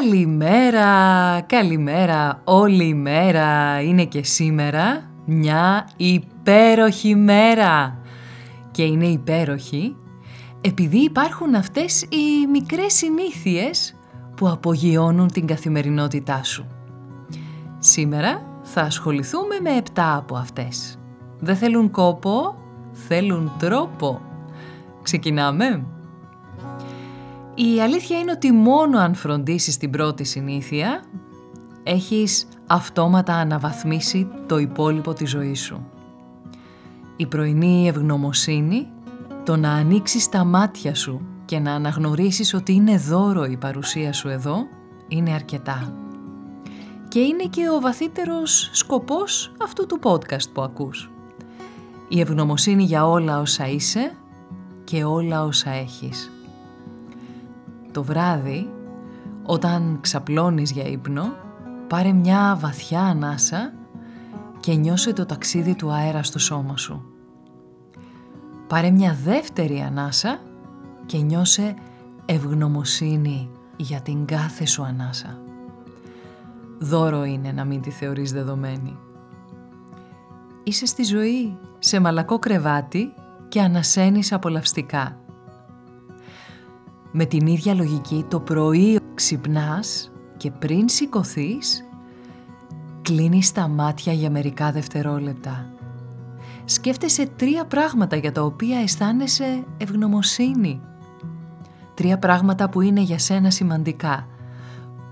Καλημέρα, καλημέρα, όλη η μέρα είναι και σήμερα μια υπέροχη μέρα. Και είναι υπέροχη επειδή υπάρχουν αυτές οι μικρές συνήθειες που απογειώνουν την καθημερινότητά σου. Σήμερα θα ασχοληθούμε με επτά από αυτές. Δεν θέλουν κόπο, θέλουν τρόπο. Ξεκινάμε! Η αλήθεια είναι ότι μόνο αν φροντίσεις την πρώτη συνήθεια, έχεις αυτόματα αναβαθμίσει το υπόλοιπο της ζωής σου. Η πρωινή ευγνωμοσύνη, το να ανοίξεις τα μάτια σου και να αναγνωρίσεις ότι είναι δώρο η παρουσία σου εδώ, είναι αρκετά. Και είναι και ο βαθύτερος σκοπός αυτού του podcast που ακούς. Η ευγνωμοσύνη για όλα όσα είσαι και όλα όσα έχεις. Το βράδυ, όταν ξαπλώνεις για ύπνο, πάρε μια βαθιά ανάσα και νιώσε το ταξίδι του αέρα στο σώμα σου. Πάρε μια δεύτερη ανάσα και νιώσε ευγνωμοσύνη για την κάθε σου ανάσα. Δώρο είναι να μην τη θεωρείς δεδομένη. Είσαι στη ζωή σε μαλακό κρεβάτι και ανασένεις απολαυστικά. Με την ίδια λογική το πρωί ξυπνάς και πριν σηκωθείς, κλείνεις τα μάτια για μερικά δευτερόλεπτα. Σκέφτεσαι τρία πράγματα για τα οποία αισθάνεσαι ευγνωμοσύνη. Τρία πράγματα που είναι για σένα σημαντικά,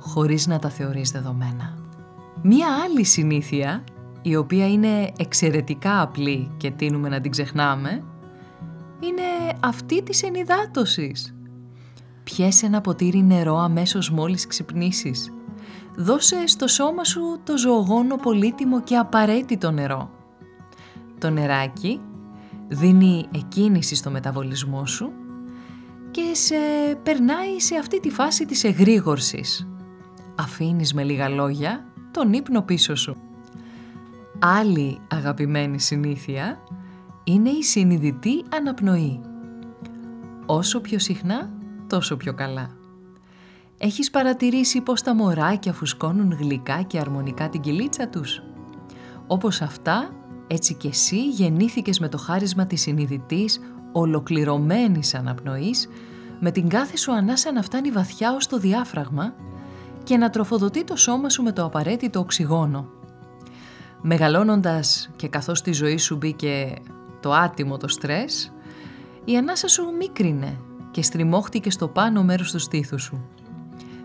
χωρίς να τα θεωρείς δεδομένα. Μία άλλη συνήθεια, η οποία είναι εξαιρετικά απλή και τίνουμε να την ξεχνάμε, είναι αυτή της ενυδάτωσης. Πιέσε ένα ποτήρι νερό αμέσως μόλις ξυπνήσεις. Δώσε στο σώμα σου το ζωογόνο πολύτιμο και απαραίτητο νερό. Το νεράκι δίνει εκκίνηση στο μεταβολισμό σου και σε περνάει σε αυτή τη φάση της εγρήγορσης. Αφήνεις με λίγα λόγια τον ύπνο πίσω σου. Άλλη αγαπημένη συνήθεια είναι η συνειδητή αναπνοή. Όσο πιο συχνά τόσο πιο καλά. Έχεις παρατηρήσει πως τα μωράκια φουσκώνουν γλυκά και αρμονικά την κυλίτσα τους; Όπως αυτά, έτσι και εσύ γεννήθηκες με το χάρισμα της συνειδητής, ολοκληρωμένης αναπνοής, με την κάθε σου ανάσα να φτάνει βαθιά ως το διάφραγμα και να τροφοδοτεί το σώμα σου με το απαραίτητο οξυγόνο. Μεγαλώνοντας και καθώς τη ζωή σου μπήκε το άτιμο το στρες, η ανάσα σου μίκρινε και στριμώχτηκε στο πάνω μέρος του στήθους σου.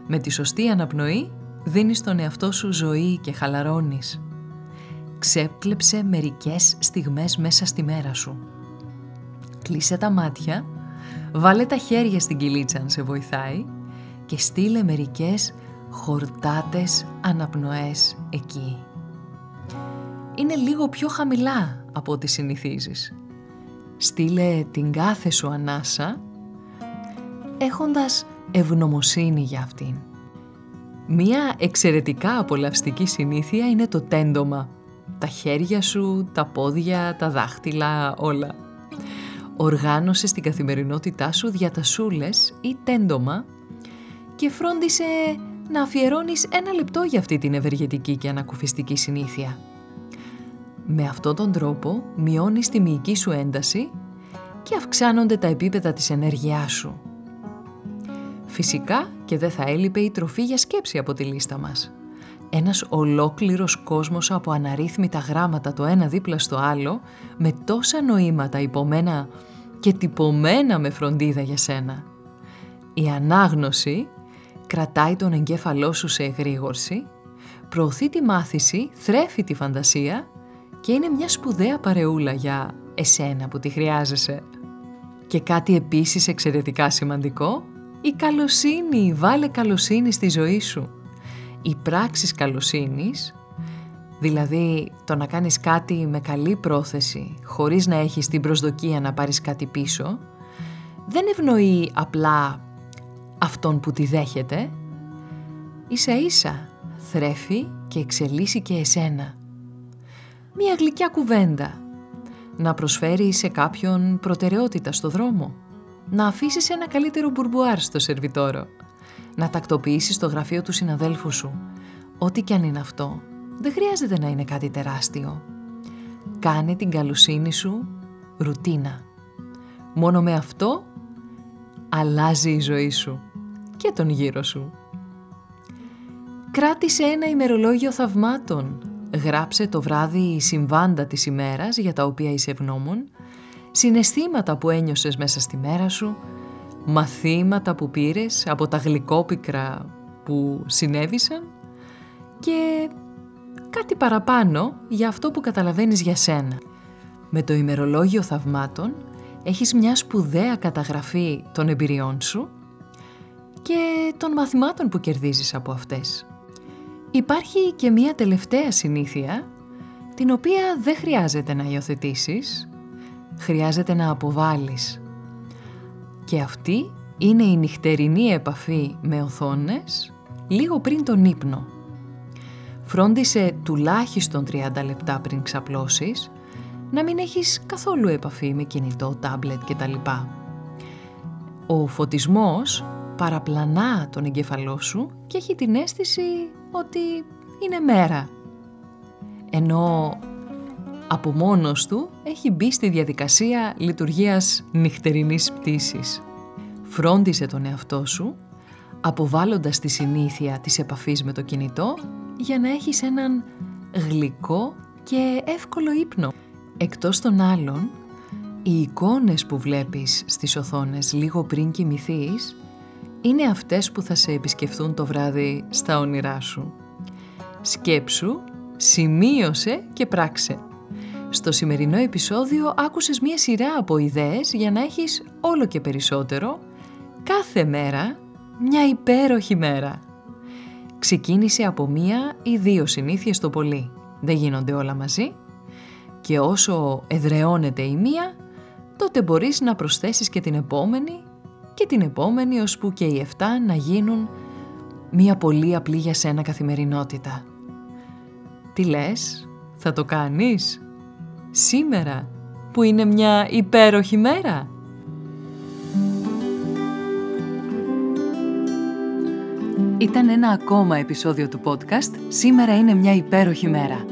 Με τη σωστή αναπνοή δίνεις τον εαυτό σου ζωή και χαλαρώνεις. Ξέπλεψε μερικές στιγμές μέσα στη μέρα σου. Κλείσε τα μάτια, βάλε τα χέρια στην κυλίτσα αν σε βοηθάει και στείλε μερικές χορτάτες αναπνοές εκεί. Είναι λίγο πιο χαμηλά από ό,τι συνηθίζεις. Στείλε την κάθε σου ανάσα έχοντας ευγνωμοσύνη για αυτήν. Μία εξαιρετικά απολαυστική συνήθεια είναι το τέντομα. Τα χέρια σου, τα πόδια, τα δάχτυλα, όλα. Οργάνωσε στην καθημερινότητά σου διατασούλες ή τέντομα και φρόντισε να αφιερώνεις ένα λεπτό για αυτή την ευεργετική και ανακουφιστική συνήθεια. Με αυτόν τον τρόπο μειώνεις τη μυϊκή σου ένταση και αυξάνονται τα επίπεδα της ενέργειάς σου. Φυσικά και δεν θα έλειπε η τροφή για σκέψη από τη λίστα μας. Ένας ολόκληρος κόσμος από αναρρύθμιτα γράμματα το ένα δίπλα στο άλλο, με τόσα νοήματα υπομένα και τυπωμένα με φροντίδα για σένα. Η ανάγνωση κρατάει τον εγκέφαλό σου σε εγρήγορση, προωθεί τη μάθηση, θρέφει τη φαντασία και είναι μια σπουδαία παρεούλα για εσένα που τη χρειάζεσαι. Και κάτι επίσης εξαιρετικά σημαντικό, η καλοσύνη, βάλε καλοσύνη στη ζωή σου. Η πράξη καλοσύνης, δηλαδή το να κάνεις κάτι με καλή πρόθεση, χωρίς να έχεις την προσδοκία να πάρεις κάτι πίσω, δεν ευνοεί απλά αυτόν που τη δέχεται, ίσα ίσα θρέφει και εξελίσσει και εσένα. Μία γλυκιά κουβέντα, να προσφέρει σε κάποιον προτεραιότητα στο δρόμο, να αφήσεις ένα καλύτερο μπουρμπουάρ στο σερβιτόρο, να τακτοποιήσεις το γραφείο του συναδέλφου σου, ό,τι κι αν είναι αυτό, δεν χρειάζεται να είναι κάτι τεράστιο. Κάνε την καλοσύνη σου ρουτίνα. Μόνο με αυτό αλλάζει η ζωή σου και τον γύρο σου. Κράτησε ένα ημερολόγιο θαυμάτων. Γράψε το βράδυ συμβάντα της ημέρας για τα οποία είσαι ευγνώμων, συναισθήματα που ένιωσες μέσα στη μέρα σου, μαθήματα που πήρες από τα γλυκόπικρα που συνέβησαν και κάτι παραπάνω για αυτό που καταλαβαίνεις για σένα. Με το ημερολόγιο θαυμάτων έχεις μια σπουδαία καταγραφή των εμπειριών σου και των μαθημάτων που κερδίζεις από αυτές. Υπάρχει και μία τελευταία συνήθεια, την οποία δεν χρειάζεται να υιοθετήσεις, χρειάζεται να αποβάλεις. Και αυτή είναι η νυχτερινή επαφή με οθόνες λίγο πριν τον ύπνο. Φρόντισε τουλάχιστον 30 λεπτά πριν ξαπλώσεις να μην έχεις καθόλου επαφή με κινητό, τάμπλετ κτλ. Ο φωτισμός παραπλανά τον εγκέφαλό σου και έχει την αίσθηση ότι είναι μέρα. Ενώ από μόνος του έχει μπει στη διαδικασία λειτουργίας νυχτερινής πτήσης. Φρόντισε τον εαυτό σου, αποβάλλοντας τη συνήθεια της επαφής με το κινητό για να έχεις έναν γλυκό και εύκολο ύπνο. Εκτός των άλλων, οι εικόνες που βλέπεις στις οθόνες λίγο πριν κοιμηθείς είναι αυτές που θα σε επισκεφθούν το βράδυ στα όνειρά σου. Σκέψου, σημείωσε και πράξε. Στο σημερινό επεισόδιο άκουσες μία σειρά από ιδέες για να έχεις όλο και περισσότερο, κάθε μέρα, μια υπέροχη μέρα. Ξεκίνησε από μία ή δύο συνήθειες το πολύ. Δεν γίνονται όλα μαζί. Και όσο εδρεώνεται η μία, τότε μπορείς να προσθέσεις και την επόμενη και την επόμενη ώσπου και οι 7 να γίνουν μία πολύ απλή για σένα καθημερινότητα. Τι λες, θα το κάνεις; Σήμερα που είναι μια υπέροχη μέρα. Ήταν ένα ακόμα επεισόδιο του podcast «Σήμερα είναι μια υπέροχη μέρα».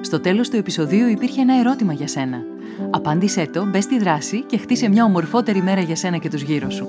Στο τέλος του επεισοδίου υπήρχε ένα ερώτημα για σένα – Απάντησέ το, μπες στη δράση και χτίσε μια ομορφότερη μέρα για σένα και τους γύρω σου.